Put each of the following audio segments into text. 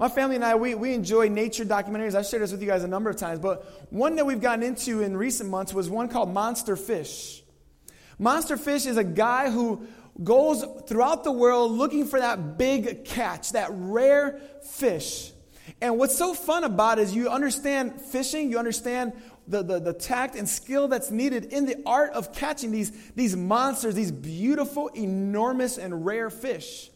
My family and I, we, we enjoy nature documentaries. I've shared this with you guys a number of times, but one that we've gotten into in recent months was one called Monster Fish. Monster Fish is a guy who goes throughout the world looking for that big catch, that rare fish. And what's so fun about it is you understand fishing, you understand the, the, the tact and skill that's needed in the art of catching these, these monsters, these beautiful, enormous, and rare fish.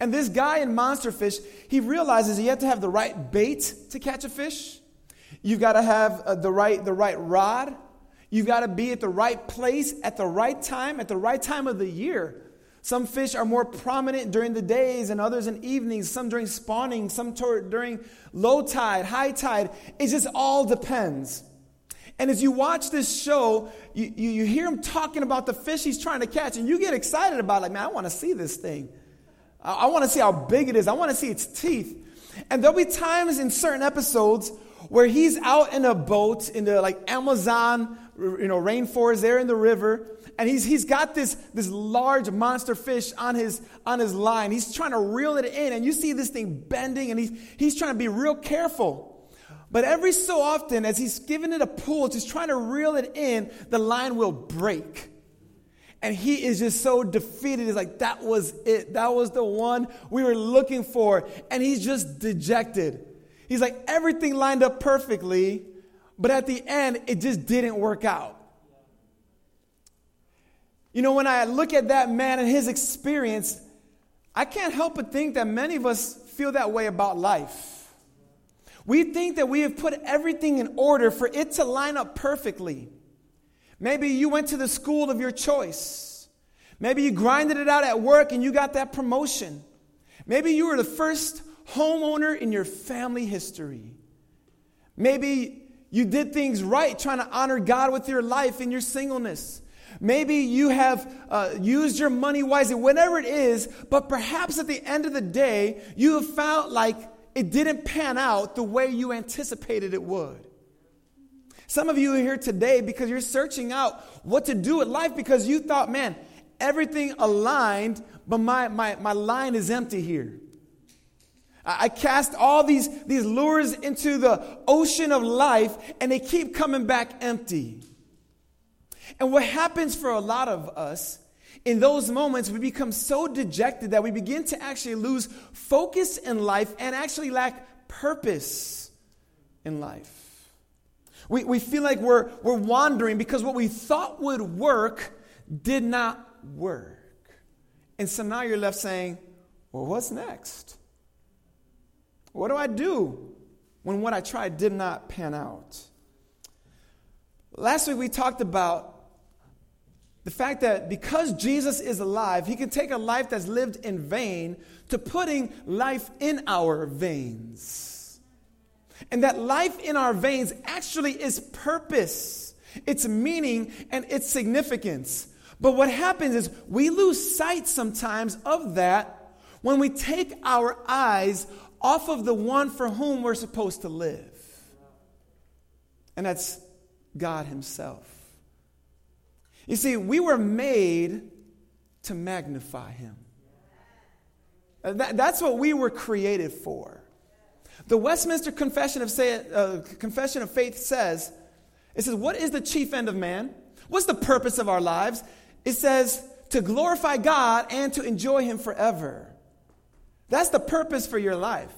And this guy in Monster Fish, he realizes he had to have the right bait to catch a fish. You've got to have uh, the, right, the right rod. You've got to be at the right place at the right time, at the right time of the year. Some fish are more prominent during the days and others in evenings, some during spawning, some during low tide, high tide. It just all depends. And as you watch this show, you, you, you, hear him talking about the fish he's trying to catch, and you get excited about it. Like, man, I want to see this thing. I, I want to see how big it is. I want to see its teeth. And there'll be times in certain episodes where he's out in a boat in the like Amazon, you know, rainforest there in the river, and he's, he's got this, this large monster fish on his, on his line. He's trying to reel it in, and you see this thing bending, and he's, he's trying to be real careful. But every so often, as he's giving it a pull, just trying to reel it in, the line will break. And he is just so defeated. He's like, that was it. That was the one we were looking for. And he's just dejected. He's like, everything lined up perfectly, but at the end, it just didn't work out. You know, when I look at that man and his experience, I can't help but think that many of us feel that way about life. We think that we have put everything in order for it to line up perfectly. Maybe you went to the school of your choice. Maybe you grinded it out at work and you got that promotion. Maybe you were the first homeowner in your family history. Maybe you did things right, trying to honor God with your life in your singleness. Maybe you have uh, used your money wisely, whatever it is, but perhaps at the end of the day, you have felt like it didn't pan out the way you anticipated it would. Some of you are here today because you're searching out what to do with life because you thought, man, everything aligned, but my, my, my line is empty here. I cast all these, these lures into the ocean of life and they keep coming back empty. And what happens for a lot of us in those moments, we become so dejected that we begin to actually lose focus in life and actually lack purpose in life. We, we feel like we're, we're wandering because what we thought would work did not work. And so now you're left saying, well, what's next? What do I do when what I tried did not pan out? Last week we talked about the fact that because Jesus is alive, he can take a life that's lived in vain to putting life in our veins. And that life in our veins actually is purpose, its meaning, and its significance. But what happens is we lose sight sometimes of that when we take our eyes off of the one for whom we're supposed to live. And that's God Himself. You see, we were made to magnify him. That, that's what we were created for. The Westminster Confession of, say, uh, Confession of Faith says, it says, What is the chief end of man? What's the purpose of our lives? It says, to glorify God and to enjoy Him forever. That's the purpose for your life.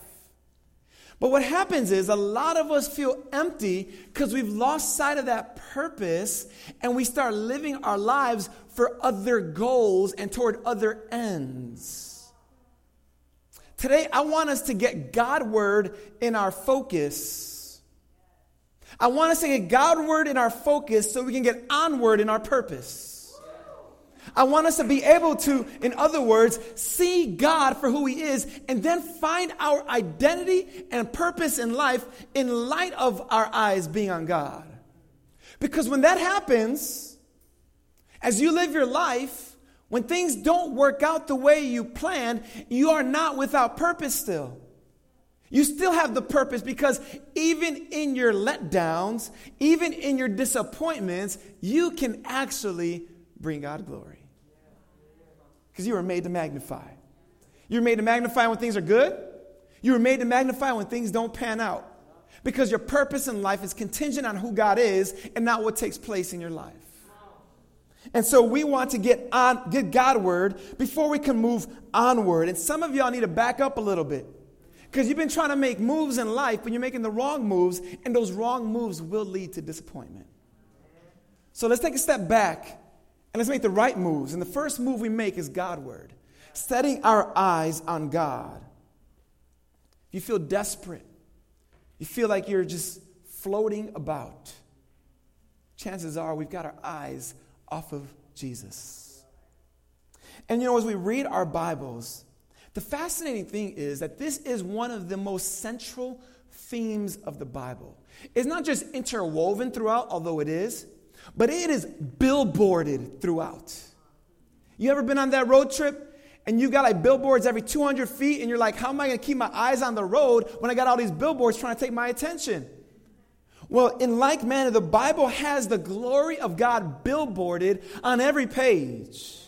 But what happens is a lot of us feel empty because we've lost sight of that purpose and we start living our lives for other goals and toward other ends. Today, I want us to get Godward in our focus. I want us to get Godward in our focus so we can get onward in our purpose. I want us to be able to, in other words, see God for who He is and then find our identity and purpose in life in light of our eyes being on God. Because when that happens, as you live your life, when things don't work out the way you planned, you are not without purpose still. You still have the purpose because even in your letdowns, even in your disappointments, you can actually bring God glory. Because you were made to magnify. You're made to magnify when things are good. You were made to magnify when things don't pan out. Because your purpose in life is contingent on who God is and not what takes place in your life. And so we want to get on get Godward before we can move onward. And some of y'all need to back up a little bit. Because you've been trying to make moves in life, but you're making the wrong moves, and those wrong moves will lead to disappointment. So let's take a step back and let's make the right moves. And the first move we make is Godward, setting our eyes on God. If you feel desperate, you feel like you're just floating about, chances are we've got our eyes off of Jesus. And you know, as we read our Bibles, the fascinating thing is that this is one of the most central themes of the Bible. It's not just interwoven throughout, although it is, but it is billboarded throughout. You ever been on that road trip and you got like billboards every 200 feet and you're like, how am I going to keep my eyes on the road when I got all these billboards trying to take my attention? Well, in like manner, the Bible has the glory of God billboarded on every page.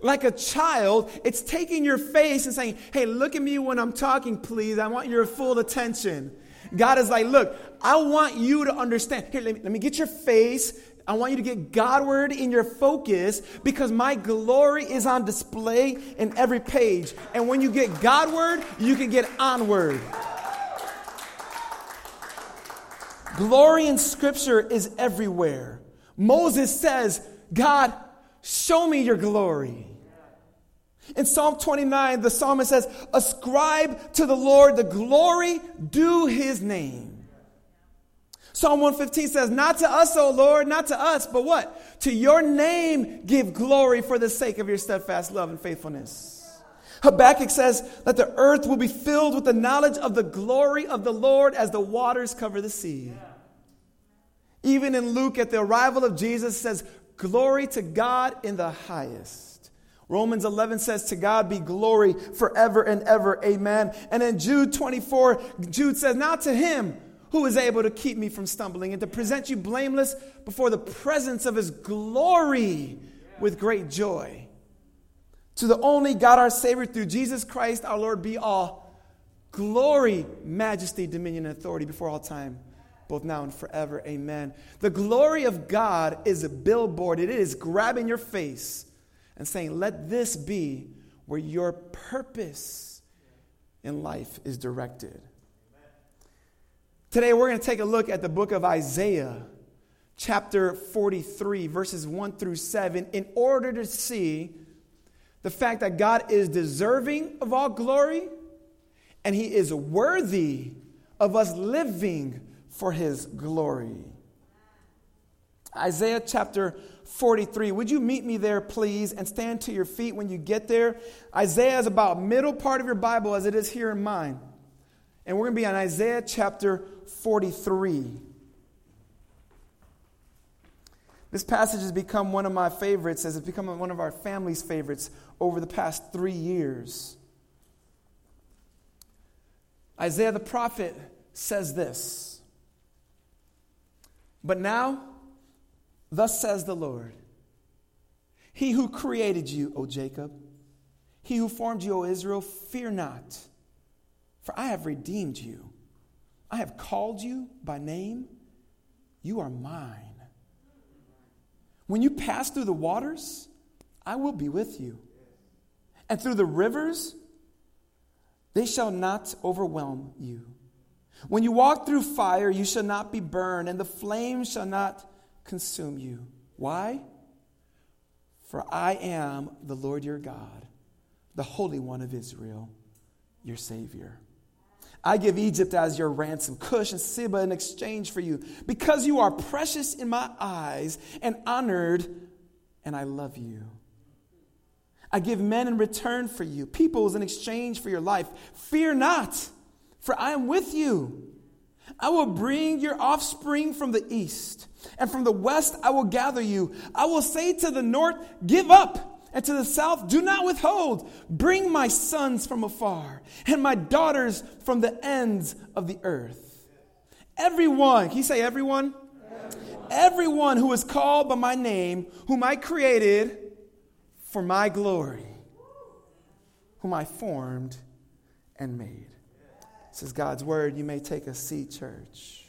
Like a child, it's taking your face and saying, Hey, look at me when I'm talking, please. I want your full attention. God is like, Look, I want you to understand. Here, let me, let me get your face. I want you to get Godward in your focus because my glory is on display in every page. And when you get Godward, you can get onward. Glory in Scripture is everywhere. Moses says, God, show me your glory. In Psalm 29, the psalmist says, Ascribe to the Lord the glory due his name. Psalm 115 says, Not to us, O Lord, not to us, but what? To your name give glory for the sake of your steadfast love and faithfulness. Habakkuk says that the earth will be filled with the knowledge of the glory of the Lord as the waters cover the sea. Even in Luke, at the arrival of Jesus, says, Glory to God in the highest. Romans 11 says, To God be glory forever and ever. Amen. And in Jude 24, Jude says, Now to him who is able to keep me from stumbling and to present you blameless before the presence of his glory with great joy. To the only God our Savior through Jesus Christ our Lord be all glory, majesty, dominion, and authority before all time, both now and forever. Amen. The glory of God is a billboard, it is grabbing your face and saying, Let this be where your purpose in life is directed. Today, we're going to take a look at the book of Isaiah, chapter 43, verses 1 through 7, in order to see the fact that God is deserving of all glory and He is worthy of us living for His glory. Isaiah chapter 43. Would you meet me there, please, and stand to your feet when you get there? Isaiah is about middle part of your Bible as it is here in mine. And we're going to be on Isaiah chapter 43. This passage has become one of my favorites, as it's become one of our family's favorites over the past three years. Isaiah the prophet says this But now, thus says the Lord, He who created you, O Jacob, he who formed you, O Israel, fear not, for I have redeemed you. I have called you by name. You are mine. When you pass through the waters, I will be with you. And through the rivers, they shall not overwhelm you. When you walk through fire, you shall not be burned, and the flames shall not consume you. Why? For I am the Lord your God, the Holy One of Israel, your Savior. I give Egypt as your ransom, Cush and Seba in exchange for you, because you are precious in my eyes and honored, and I love you. I give men in return for you, peoples in exchange for your life. Fear not, for I am with you. I will bring your offspring from the east, and from the west I will gather you. I will say to the north, Give up and to the south, do not withhold. Bring my sons from afar and my daughters from the ends of the earth. Everyone, can you say everyone? Everyone, everyone who is called by my name, whom I created for my glory, whom I formed and made. This is God's word. You may take a seat, church.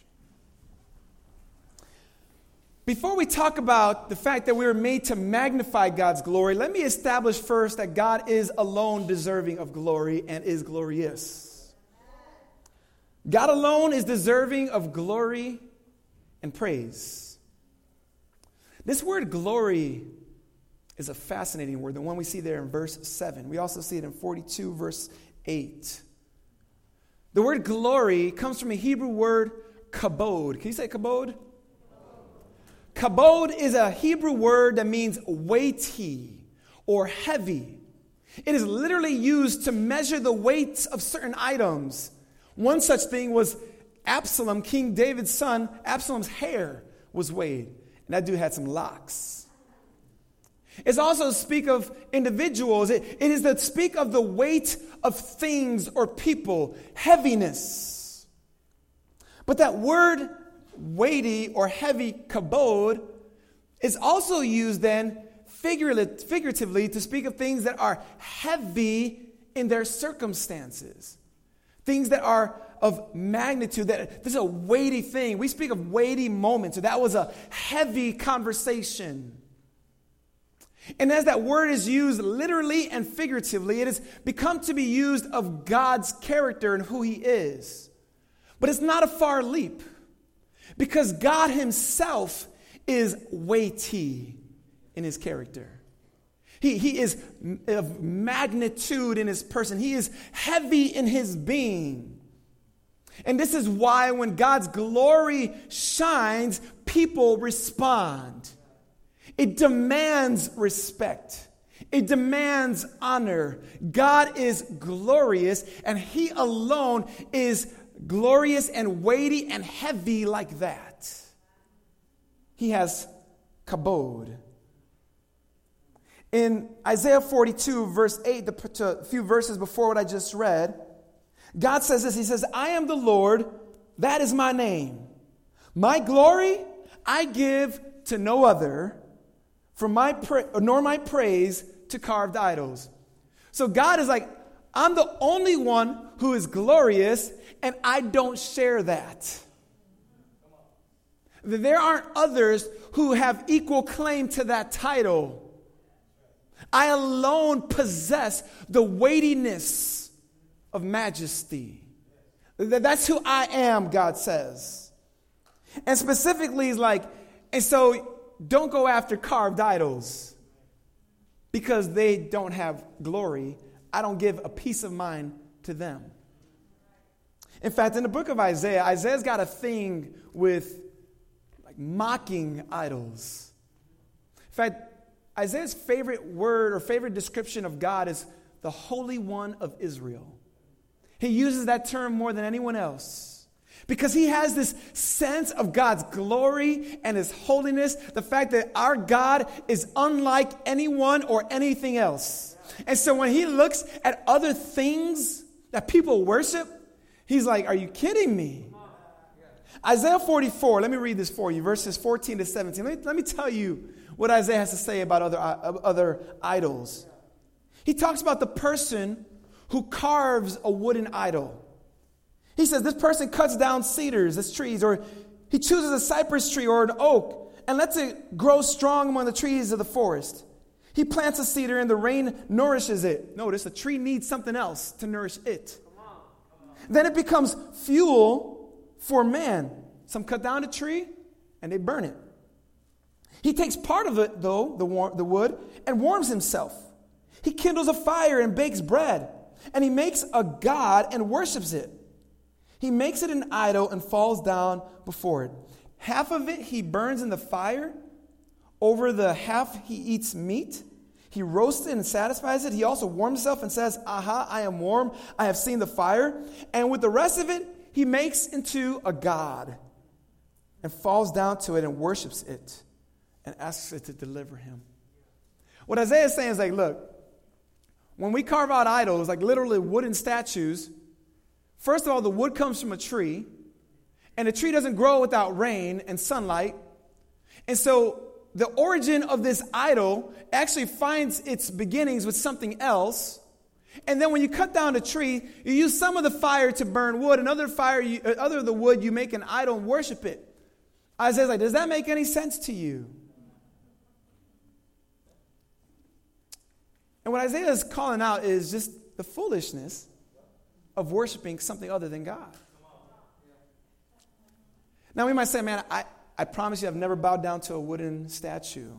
Before we talk about the fact that we were made to magnify God's glory, let me establish first that God is alone deserving of glory and is glorious. God alone is deserving of glory and praise. This word glory is a fascinating word, the one we see there in verse 7. We also see it in 42, verse 8. The word glory comes from a Hebrew word kabod. Can you say kabod? Kabod is a Hebrew word that means weighty or heavy. It is literally used to measure the weights of certain items. One such thing was Absalom, King David's son, Absalom's hair was weighed. And that dude had some locks. It's also speak of individuals. It, it is to speak of the weight of things or people, heaviness. But that word weighty or heavy kabod is also used then figuratively to speak of things that are heavy in their circumstances, things that are of magnitude, that this is a weighty thing. We speak of weighty moments, so that was a heavy conversation. And as that word is used literally and figuratively, it has become to be used of God's character and who He is. But it's not a far leap because God Himself is weighty in His character. He, he is of magnitude in His person, He is heavy in His being. And this is why when God's glory shines, people respond. It demands respect. It demands honor. God is glorious, and He alone is glorious and weighty and heavy like that. He has kabod. In Isaiah 42, verse 8, the few verses before what I just read, God says this He says, I am the Lord, that is my name. My glory I give to no other, my pra- nor my praise to carved idols. So God is like, I'm the only one who is glorious, and I don't share that. There aren't others who have equal claim to that title. I alone possess the weightiness of majesty. That's who I am, God says. And specifically, he's like, and so don't go after carved idols because they don't have glory. I don't give a peace of mind to them. In fact, in the book of Isaiah, Isaiah's got a thing with like mocking idols. In fact, Isaiah's favorite word or favorite description of God is the Holy One of Israel. He uses that term more than anyone else because he has this sense of God's glory and his holiness, the fact that our God is unlike anyone or anything else. And so when he looks at other things that people worship, he's like, Are you kidding me? Isaiah 44, let me read this for you, verses 14 to 17. Let me, let me tell you what Isaiah has to say about other, uh, other idols. He talks about the person who carves a wooden idol. He says this person cuts down cedars, as trees, or he chooses a cypress tree or an oak and lets it grow strong among the trees of the forest. He plants a cedar and the rain nourishes it. Notice a tree needs something else to nourish it. Then it becomes fuel for man. Some cut down a tree and they burn it. He takes part of it, though, the, war- the wood, and warms himself. He kindles a fire and bakes bread and he makes a god and worships it. He makes it an idol and falls down before it. Half of it he burns in the fire. Over the half he eats meat. He roasts it and satisfies it. He also warms himself and says, Aha, I am warm. I have seen the fire. And with the rest of it, he makes into a god and falls down to it and worships it and asks it to deliver him. What Isaiah is saying is like, look, when we carve out idols, like literally wooden statues, first of all, the wood comes from a tree, and a tree doesn't grow without rain and sunlight. And so the origin of this idol actually finds its beginnings with something else. And then when you cut down a tree, you use some of the fire to burn wood, and other fire, you, uh, other of the wood, you make an idol and worship it. Isaiah's like, does that make any sense to you? And what Isaiah is calling out is just the foolishness of worshiping something other than God. Now, we might say, man, I, I promise you I've never bowed down to a wooden statue.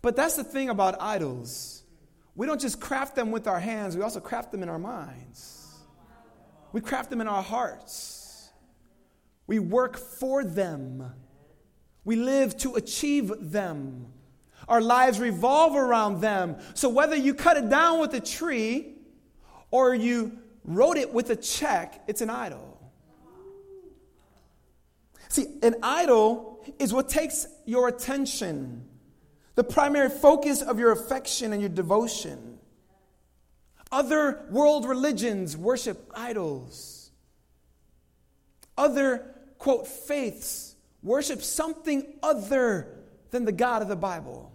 But that's the thing about idols. We don't just craft them with our hands, we also craft them in our minds. We craft them in our hearts. We work for them. We live to achieve them. Our lives revolve around them. So whether you cut it down with a tree or you wrote it with a check, it's an idol. See, an idol is what takes your attention, the primary focus of your affection and your devotion. Other world religions worship idols. Other, quote, faiths worship something other than the God of the Bible.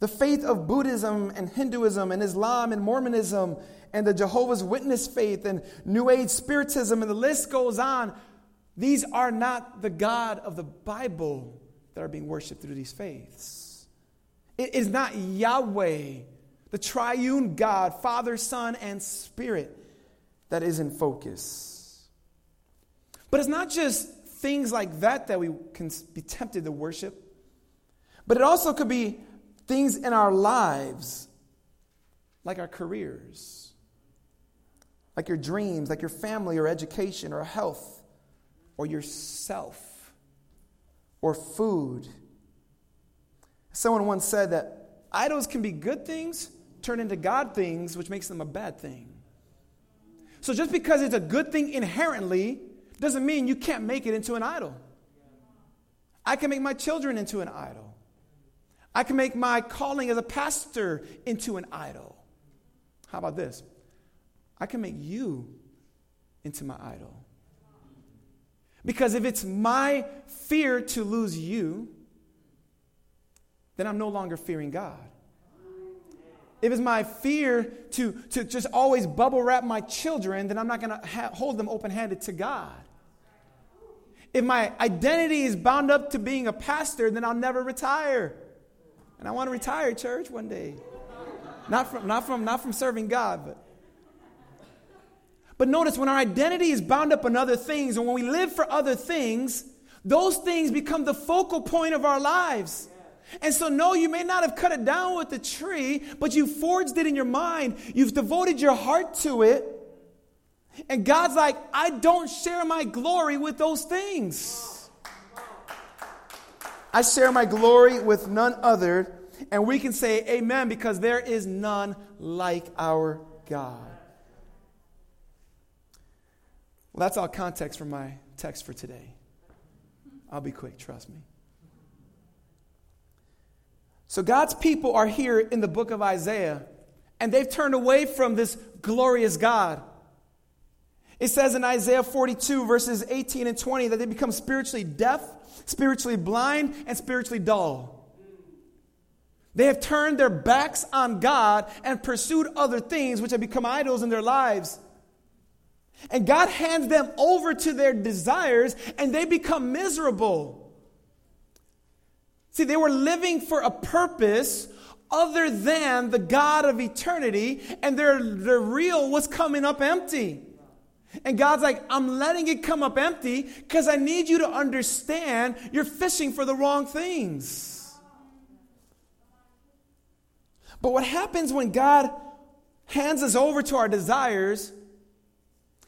The faith of Buddhism and Hinduism and Islam and Mormonism and the Jehovah's Witness faith and New Age Spiritism and the list goes on. These are not the God of the Bible that are being worshiped through these faiths. It is not Yahweh, the triune God, Father, Son, and Spirit, that is in focus. But it's not just things like that that we can be tempted to worship, but it also could be things in our lives, like our careers, like your dreams, like your family or education or health or yourself or food. Someone once said that idols can be good things turn into God things, which makes them a bad thing. So just because it's a good thing inherently doesn't mean you can't make it into an idol. I can make my children into an idol. I can make my calling as a pastor into an idol. How about this? I can make you into my idol. Because if it's my fear to lose you, then I'm no longer fearing God. If it's my fear to, to just always bubble wrap my children, then I'm not going to ha- hold them open handed to God. If my identity is bound up to being a pastor, then I'll never retire. And I want to retire, church, one day. Not from, not from, not from serving God, but. But notice when our identity is bound up in other things, and when we live for other things, those things become the focal point of our lives. And so, no, you may not have cut it down with the tree, but you forged it in your mind. You've devoted your heart to it. And God's like, I don't share my glory with those things. I share my glory with none other, and we can say amen because there is none like our God. Well, that's all context for my text for today. I'll be quick, trust me. So, God's people are here in the book of Isaiah, and they've turned away from this glorious God. It says in Isaiah 42, verses 18 and 20, that they become spiritually deaf spiritually blind, and spiritually dull. They have turned their backs on God and pursued other things which have become idols in their lives. And God hands them over to their desires and they become miserable. See, they were living for a purpose other than the God of eternity, and their, their reel was coming up empty. And God's like, I'm letting it come up empty because I need you to understand you're fishing for the wrong things. But what happens when God hands us over to our desires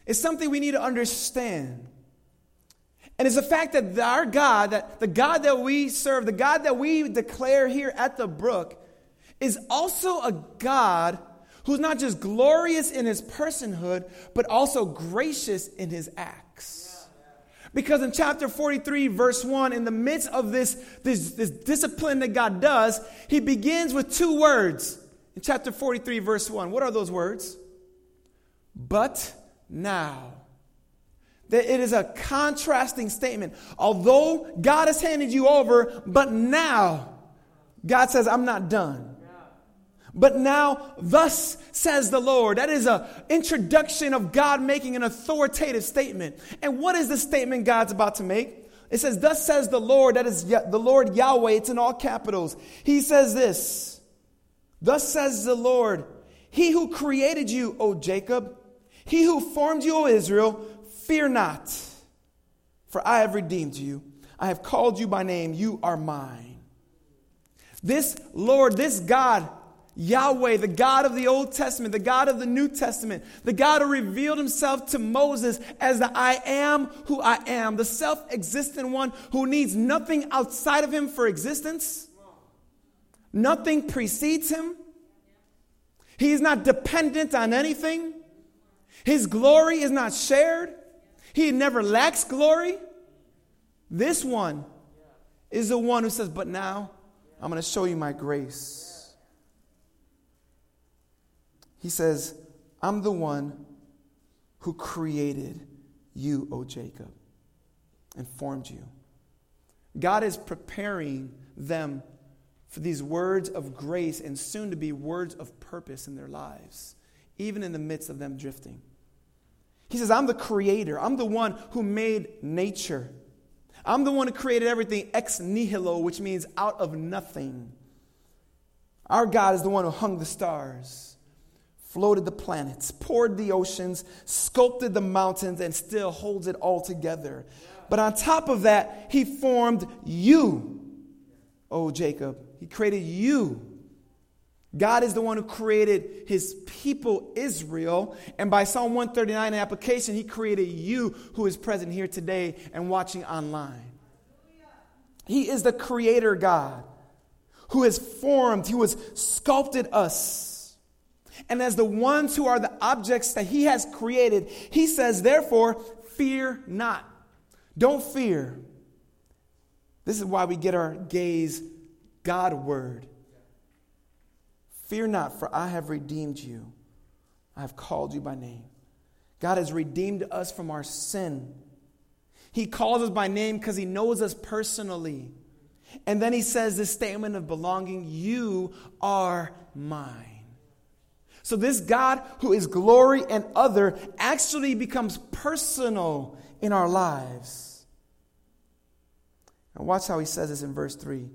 is something we need to understand. And it's the fact that our God, that the God that we serve, the God that we declare here at the brook, is also a God who's not just glorious in his personhood, but also gracious in his acts. Because in chapter 43, verse 1, in the midst of this, this, this discipline that God does, he begins with two words. In chapter 43, verse 1, what are those words? But now. That it is a contrasting statement. Although God has handed you over, but now, God says, I'm not done. But now, thus says the Lord. That is an introduction of God making an authoritative statement. And what is the statement God's about to make? It says, Thus says the Lord. That is the Lord Yahweh. It's in all capitals. He says this Thus says the Lord, He who created you, O Jacob, He who formed you, O Israel, fear not, for I have redeemed you. I have called you by name. You are mine. This Lord, this God, Yahweh, the God of the Old Testament, the God of the New Testament, the God who revealed himself to Moses as the I am who I am, the self existent one who needs nothing outside of him for existence. Nothing precedes him. He is not dependent on anything. His glory is not shared. He never lacks glory. This one is the one who says, But now I'm going to show you my grace. He says, I'm the one who created you, O Jacob, and formed you. God is preparing them for these words of grace and soon to be words of purpose in their lives, even in the midst of them drifting. He says, I'm the creator. I'm the one who made nature. I'm the one who created everything ex nihilo, which means out of nothing. Our God is the one who hung the stars floated the planets, poured the oceans, sculpted the mountains, and still holds it all together. But on top of that, he formed you, oh Jacob. He created you. God is the one who created his people, Israel. And by Psalm 139 in application, he created you who is present here today and watching online. He is the creator God who has formed, who has sculpted us and as the ones who are the objects that he has created, he says, therefore, fear not. Don't fear. This is why we get our gaze Godward. Fear not, for I have redeemed you. I have called you by name. God has redeemed us from our sin. He calls us by name because he knows us personally. And then he says this statement of belonging You are mine. So, this God who is glory and other actually becomes personal in our lives. And watch how he says this in verse 3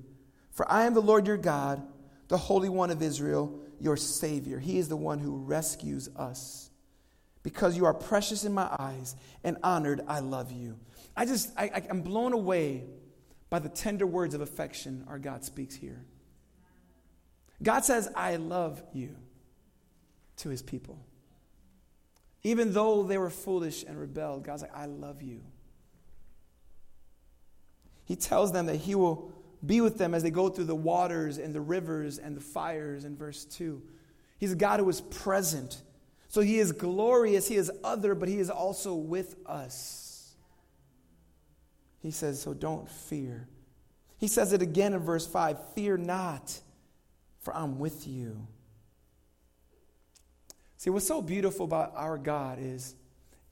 For I am the Lord your God, the Holy One of Israel, your Savior. He is the one who rescues us. Because you are precious in my eyes and honored, I love you. I just, I, I'm blown away by the tender words of affection our God speaks here. God says, I love you to his people. Even though they were foolish and rebelled, God's like, I love you. He tells them that he will be with them as they go through the waters and the rivers and the fires in verse 2. He's a God who is present. So he is glorious, he is other, but he is also with us. He says, So don't fear. He says it again in verse 5 Fear not, for I'm with you. See, what's so beautiful about our God is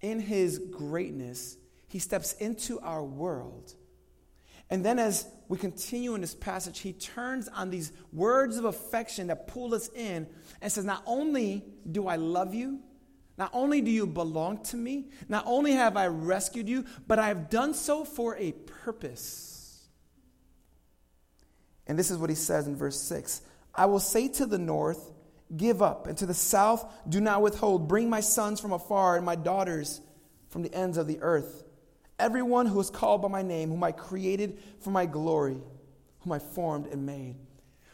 in his greatness, he steps into our world. And then, as we continue in this passage, he turns on these words of affection that pull us in and says, Not only do I love you, not only do you belong to me, not only have I rescued you, but I have done so for a purpose. And this is what he says in verse 6 I will say to the north, give up. And to the south, do not withhold. Bring my sons from afar and my daughters from the ends of the earth. Everyone who is called by my name, whom I created for my glory, whom I formed and made.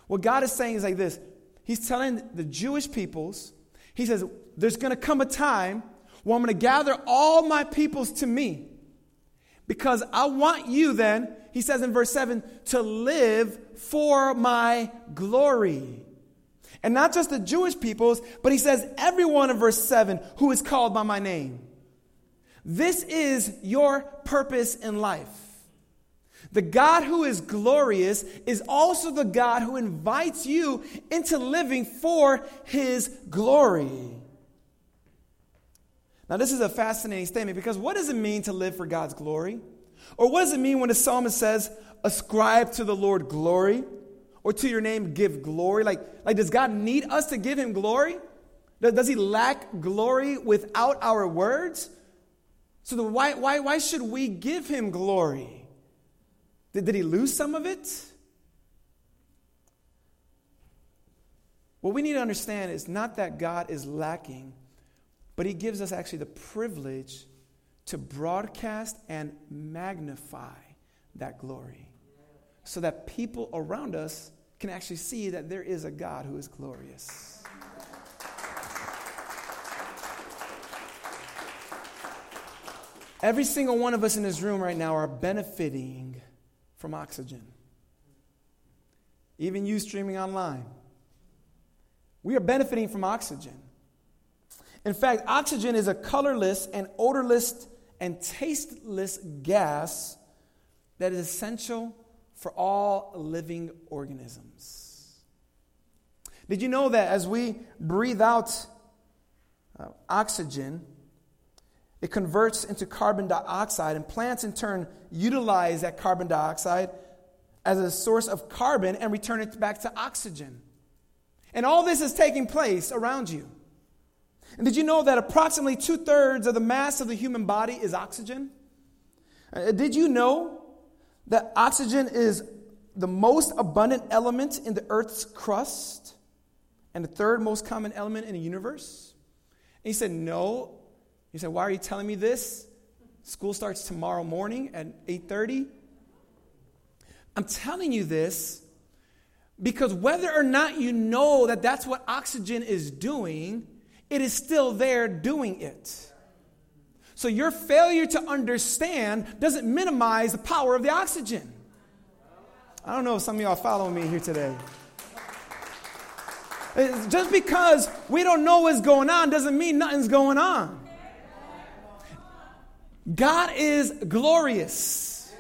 What God is saying is like this He's telling the Jewish peoples, He says, There's going to come a time where I'm going to gather all my peoples to me. Because I want you then, he says in verse 7, to live for my glory. And not just the Jewish peoples, but he says, everyone in verse 7 who is called by my name. This is your purpose in life. The God who is glorious is also the God who invites you into living for his glory. Now, this is a fascinating statement because what does it mean to live for God's glory? Or what does it mean when the psalmist says, ascribe to the Lord glory? Or to your name give glory? Like, like does God need us to give him glory? Does he lack glory without our words? So why, why, why should we give him glory? Did, did he lose some of it? What we need to understand is not that God is lacking, but he gives us actually the privilege to broadcast and magnify that glory so that people around us can actually see that there is a God who is glorious. Every single one of us in this room right now are benefiting from oxygen. Even you streaming online. We are benefiting from oxygen. In fact, oxygen is a colorless and odorless and tasteless gas that is essential for all living organisms. Did you know that as we breathe out uh, oxygen, it converts into carbon dioxide, and plants in turn utilize that carbon dioxide as a source of carbon and return it back to oxygen. And all this is taking place around you. And did you know that approximately two thirds of the mass of the human body is oxygen? Uh, did you know that oxygen is the most abundant element in the Earth's crust and the third most common element in the universe? And he said, No. He said, Why are you telling me this? School starts tomorrow morning at 8:30. I'm telling you this because whether or not you know that that's what oxygen is doing, it is still there doing it. So your failure to understand doesn't minimize the power of the oxygen. I don't know if some of y'all following me here today. Just because we don't know what's going on doesn't mean nothing's going on. God is glorious.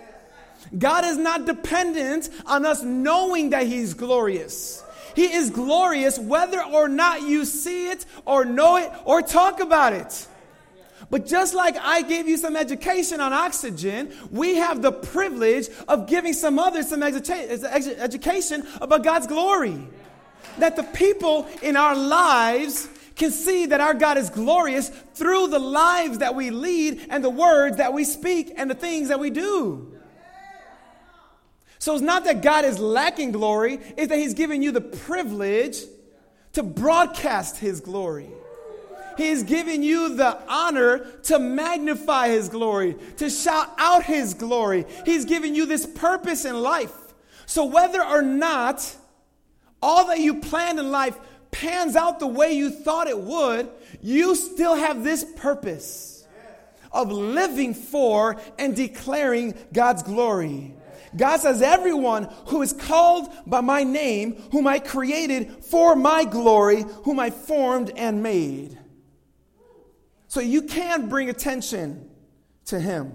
God is not dependent on us knowing that He's glorious. He is glorious whether or not you see it or know it or talk about it. But just like I gave you some education on oxygen, we have the privilege of giving some others some edu- education about God's glory. That the people in our lives can see that our God is glorious through the lives that we lead and the words that we speak and the things that we do. So it's not that God is lacking glory, it's that He's giving you the privilege to broadcast His glory. He's giving you the honor to magnify His glory, to shout out His glory. He's giving you this purpose in life. So whether or not all that you planned in life pans out the way you thought it would, you still have this purpose of living for and declaring God's glory. God says, Everyone who is called by my name, whom I created for my glory, whom I formed and made. So you can bring attention to him.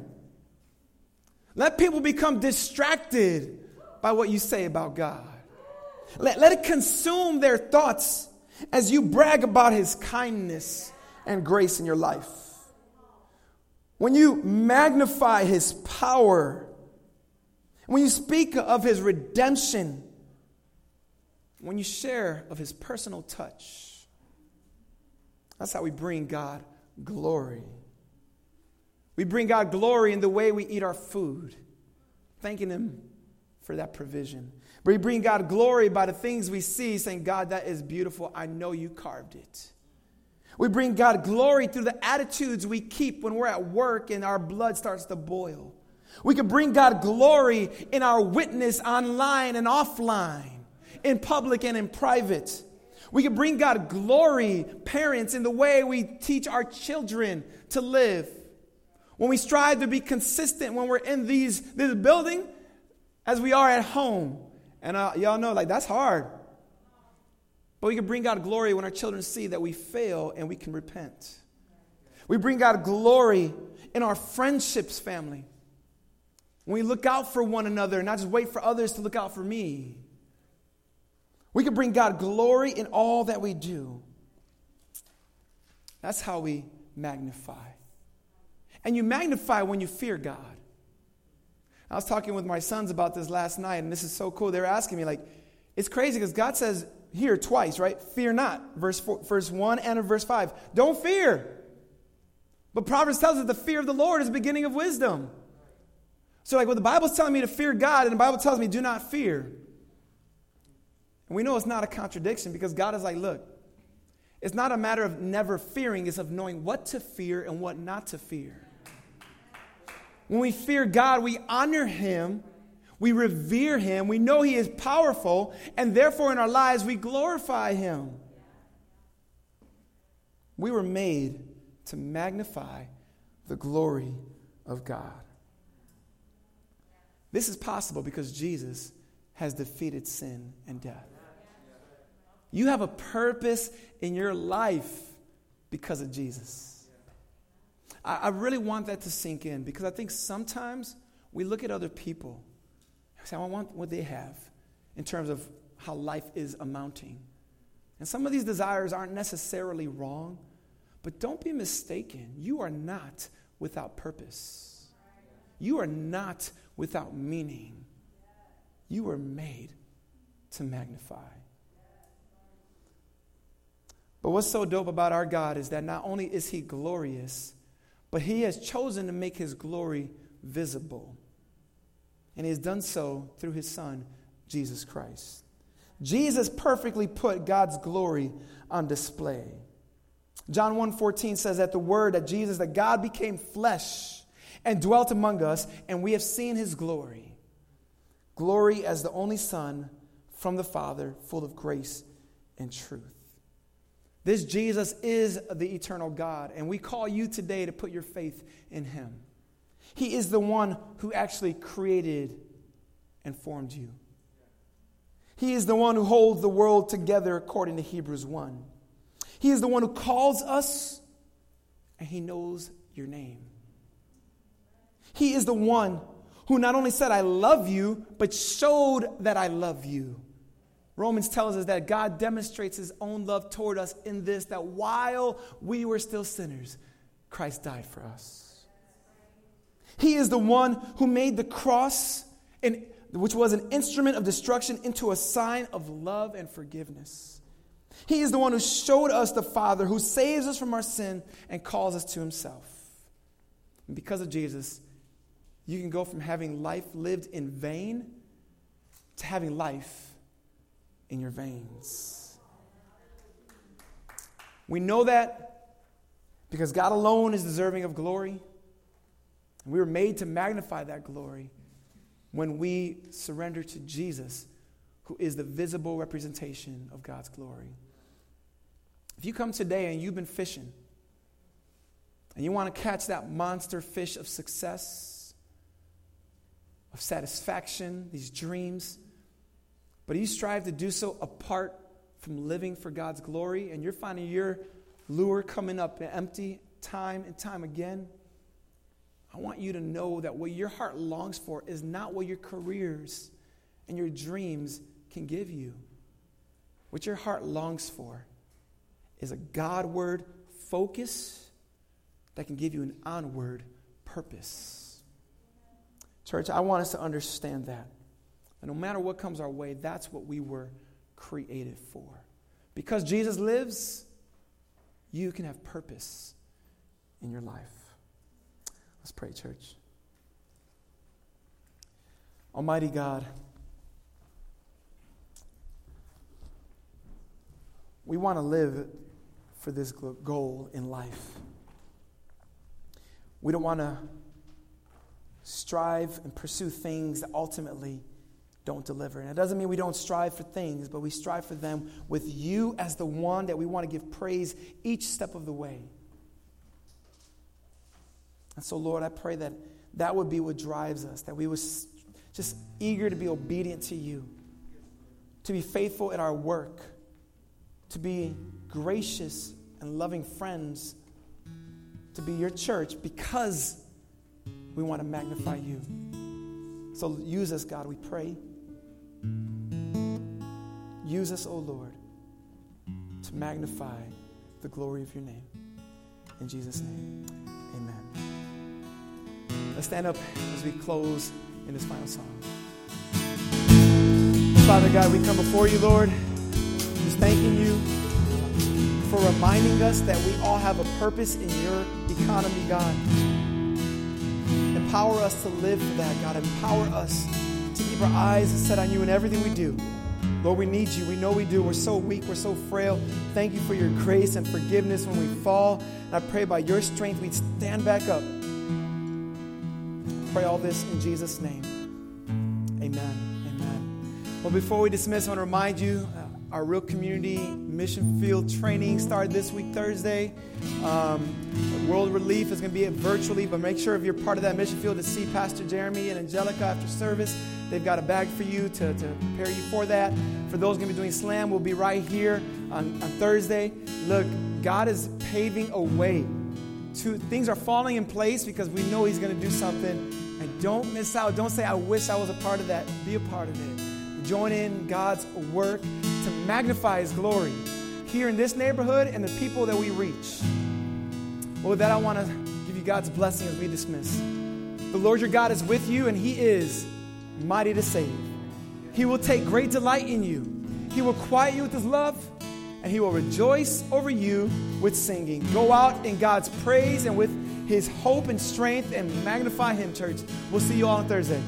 Let people become distracted by what you say about God. Let, let it consume their thoughts as you brag about his kindness and grace in your life. When you magnify his power when you speak of his redemption, when you share of his personal touch, that's how we bring God glory. We bring God glory in the way we eat our food, thanking him for that provision. We bring God glory by the things we see, saying, God, that is beautiful. I know you carved it. We bring God glory through the attitudes we keep when we're at work and our blood starts to boil. We can bring God glory in our witness online and offline, in public and in private. We can bring God glory, parents, in the way we teach our children to live. When we strive to be consistent when we're in these, this building, as we are at home. And uh, y'all know, like, that's hard. But we can bring God glory when our children see that we fail and we can repent. We bring God glory in our friendships, family. When we look out for one another and not just wait for others to look out for me. We can bring God glory in all that we do. That's how we magnify. And you magnify when you fear God. I was talking with my sons about this last night, and this is so cool. They were asking me, like, It's crazy because God says here twice, right? Fear not. Verse, four, verse 1 and verse 5. Don't fear. But Proverbs tells us the fear of the Lord is the beginning of wisdom. So, like, when the Bible's telling me to fear God, and the Bible tells me do not fear. And we know it's not a contradiction because God is like, look, it's not a matter of never fearing, it's of knowing what to fear and what not to fear. When we fear God, we honor Him, we revere Him, we know He is powerful, and therefore in our lives we glorify Him. We were made to magnify the glory of God. This is possible because Jesus has defeated sin and death. You have a purpose in your life because of Jesus. I, I, really want that to sink in because I think sometimes we look at other people and say, I want what they have in terms of how life is amounting. And some of these desires aren't necessarily wrong, but don't be mistaken. You are not without purpose, you are not without meaning. You were made to magnify. But what's so dope about our God is that not only is He glorious, but He has chosen to make His glory visible. And He has done so through His Son, Jesus Christ. Jesus perfectly put God's glory on display. John 1:14 says that the word that Jesus that God became flesh and dwelt among us and we have seen his glory. Glory as the only son from the Father, full of grace and truth. This Jesus is the eternal God, and we call you today to put your faith in him. He is the one who actually created and formed you. He is the one who holds the world together according to Hebrews 1. He is the one who calls us, and he knows your name. He is the one who not only said, I love you, but showed that I love you. Romans tells us that God demonstrates his own love toward us in this that while we were still sinners, Christ died for us. He is the one who made the cross, which was an instrument of destruction, into a sign of love and forgiveness. He is the one who showed us the Father, who saves us from our sin and calls us to himself. And because of Jesus, you can go from having life lived in vain to having life in your veins. We know that because God alone is deserving of glory. And we were made to magnify that glory when we surrender to Jesus, who is the visible representation of God's glory. If you come today and you've been fishing, and you want to catch that monster fish of success, of satisfaction, these dreams, but you strive to do so apart from living for God's glory, and you're finding your lure coming up empty time and time again. I want you to know that what your heart longs for is not what your careers and your dreams can give you. What your heart longs for is a Godward focus that can give you an onward purpose. Church, I want us to understand that. No matter what comes our way, that's what we were created for. Because Jesus lives, you can have purpose in your life. Let's pray, church. Almighty God, we want to live for this goal in life. We don't want to strive and pursue things that ultimately don't deliver. And it doesn't mean we don't strive for things, but we strive for them with you as the one that we want to give praise each step of the way. And so, Lord, I pray that that would be what drives us, that we were just eager to be obedient to you, to be faithful in our work, to be gracious and loving friends, to be your church because we want to magnify you. So use us, God, we pray. Use us, O oh Lord, to magnify the glory of your name. In Jesus' name, amen. Let's stand up as we close in this final song. Father God, we come before you, Lord, just thanking you for reminding us that we all have a purpose in your economy, God. Empower us to live for that, God. Empower us our eyes set on you in everything we do. Lord, we need you. We know we do. We're so weak. We're so frail. Thank you for your grace and forgiveness when we fall. And I pray by your strength we'd stand back up. Pray all this in Jesus' name. Amen. Amen. Well, before we dismiss, I want to remind you uh, our Real Community Mission Field training started this week, Thursday. Um, World Relief is going to be it virtually, but make sure if you're part of that mission field to see Pastor Jeremy and Angelica after service. They've got a bag for you to, to prepare you for that. For those going to be doing slam, we'll be right here on, on Thursday. Look, God is paving a way. To, things are falling in place because we know He's going to do something. And don't miss out. Don't say, I wish I was a part of that. Be a part of it. Join in God's work to magnify His glory here in this neighborhood and the people that we reach. Well, with that, I want to give you God's blessing as we dismiss. The Lord your God is with you, and He is mighty to save. He will take great delight in you. He will quiet you with his love, and he will rejoice over you with singing. Go out in God's praise and with his hope and strength and magnify him, church. We'll see you all on Thursday.